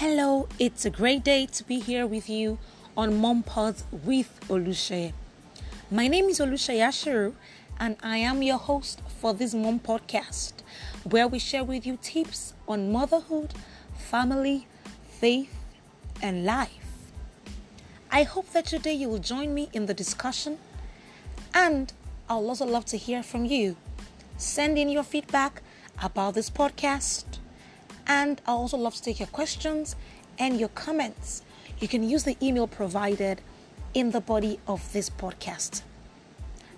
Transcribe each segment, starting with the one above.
Hello, it's a great day to be here with you on Mom Pods with Olushaye. My name is Olushaye Ashiru, and I am your host for this Mom Podcast, where we share with you tips on motherhood, family, faith, and life. I hope that today you will join me in the discussion, and I'll also love to hear from you. Send in your feedback about this podcast and I also love to take your questions and your comments. You can use the email provided in the body of this podcast.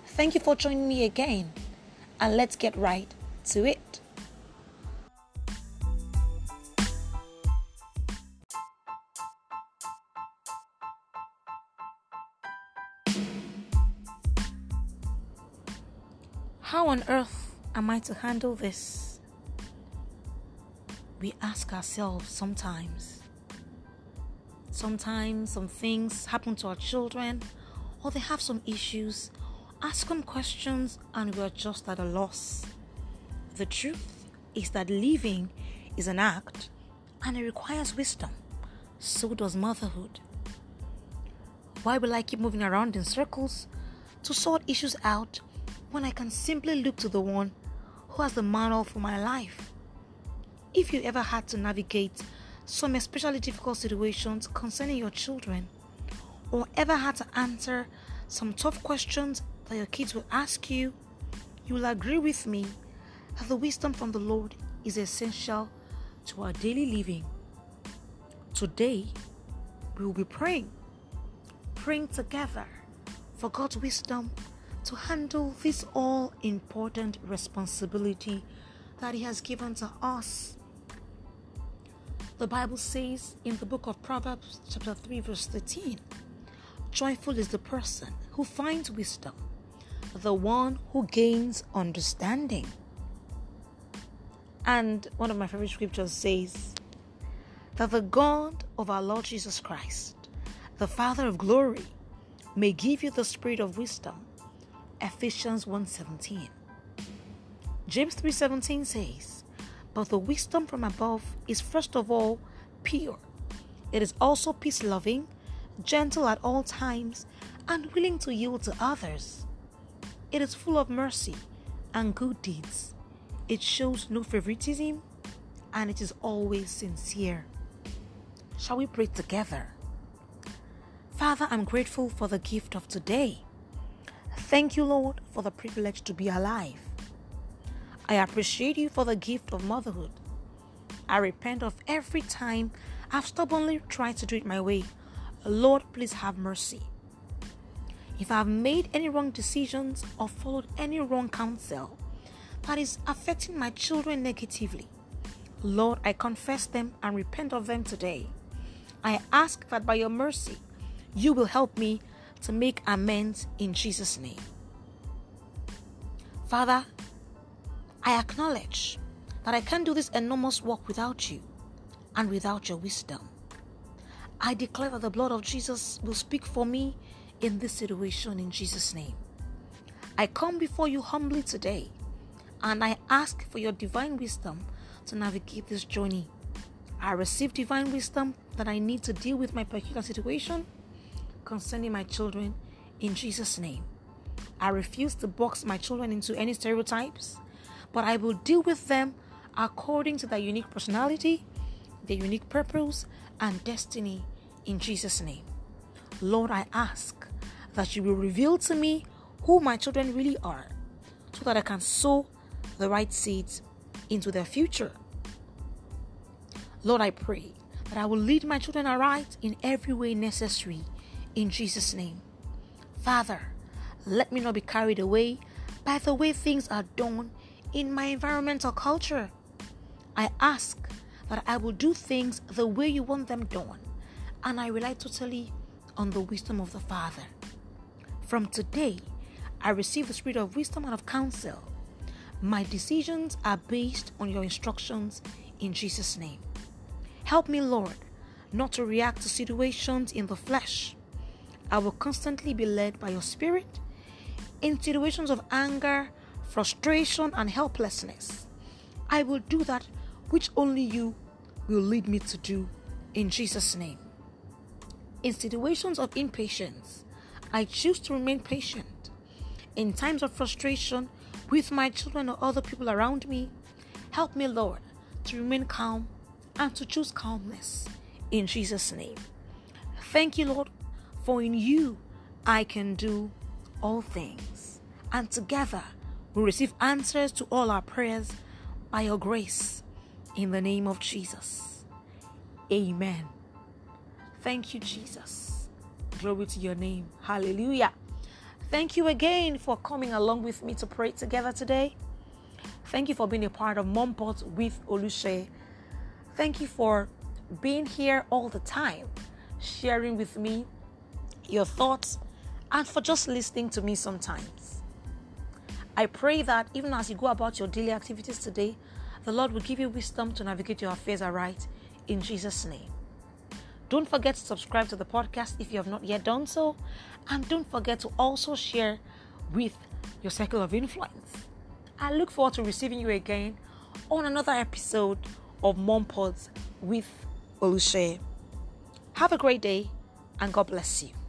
Thank you for joining me again, and let's get right to it. How on earth am I to handle this? We ask ourselves sometimes. Sometimes some things happen to our children or they have some issues. Ask them questions and we're just at a loss. The truth is that living is an act and it requires wisdom. So does motherhood. Why will I keep moving around in circles to sort issues out when I can simply look to the one who has the manual for my life? If you ever had to navigate some especially difficult situations concerning your children, or ever had to answer some tough questions that your kids will ask you, you will agree with me that the wisdom from the Lord is essential to our daily living. Today, we will be praying, praying together for God's wisdom to handle this all important responsibility that He has given to us the Bible says in the book of Proverbs, chapter 3, verse 13 Joyful is the person who finds wisdom, the one who gains understanding. And one of my favorite scriptures says that the God of our Lord Jesus Christ, the Father of glory, may give you the spirit of wisdom. Ephesians 1:17. James 3:17 says, but the wisdom from above is first of all pure. It is also peace loving, gentle at all times, and willing to yield to others. It is full of mercy and good deeds. It shows no favoritism and it is always sincere. Shall we pray together? Father, I'm grateful for the gift of today. Thank you, Lord, for the privilege to be alive. I appreciate you for the gift of motherhood. I repent of every time I've stubbornly tried to do it my way. Lord, please have mercy. If I've made any wrong decisions or followed any wrong counsel that is affecting my children negatively, Lord, I confess them and repent of them today. I ask that by your mercy, you will help me to make amends in Jesus' name. Father, I acknowledge that I can't do this enormous work without you and without your wisdom. I declare that the blood of Jesus will speak for me in this situation in Jesus' name. I come before you humbly today and I ask for your divine wisdom to navigate this journey. I receive divine wisdom that I need to deal with my peculiar situation concerning my children in Jesus' name. I refuse to box my children into any stereotypes but I will deal with them according to their unique personality, their unique purpose, and destiny in Jesus' name. Lord, I ask that you will reveal to me who my children really are so that I can sow the right seeds into their future. Lord, I pray that I will lead my children aright in every way necessary in Jesus' name. Father, let me not be carried away by the way things are done in my environmental culture. I ask that I will do things the way you want them done, and I rely totally on the wisdom of the Father. From today, I receive the spirit of wisdom and of counsel. My decisions are based on your instructions in Jesus' name. Help me, Lord, not to react to situations in the flesh. I will constantly be led by your spirit in situations of anger frustration, and helplessness. I will do that which only you will lead me to do In Jesus' name. In situations of impatience, I choose to remain patient. In times of frustration with my children or other people around me, help me, Lord, to remain calm and to choose calmness. In Jesus' name. Thank you, Lord, for in you I can do all things. And together we receive answers to all our prayers by your grace. In the name of Jesus. Amen. Thank you, Jesus. Glory to your name. Hallelujah. Thank you again for coming along with me to pray together today. Thank you for being a part of Mom Pods with Olushe. Thank you for being here all the time, sharing with me your thoughts, and for just listening to me sometimes. I pray that even as you go about your daily activities today, the Lord will give you wisdom to navigate your affairs aright in Jesus' name. Don't forget to subscribe to the podcast if you have not yet done so, and don't forget to also share with your circle of influence. I look forward to receiving you again on another episode of Mom Pods with Olushe. Have a great day and God bless you.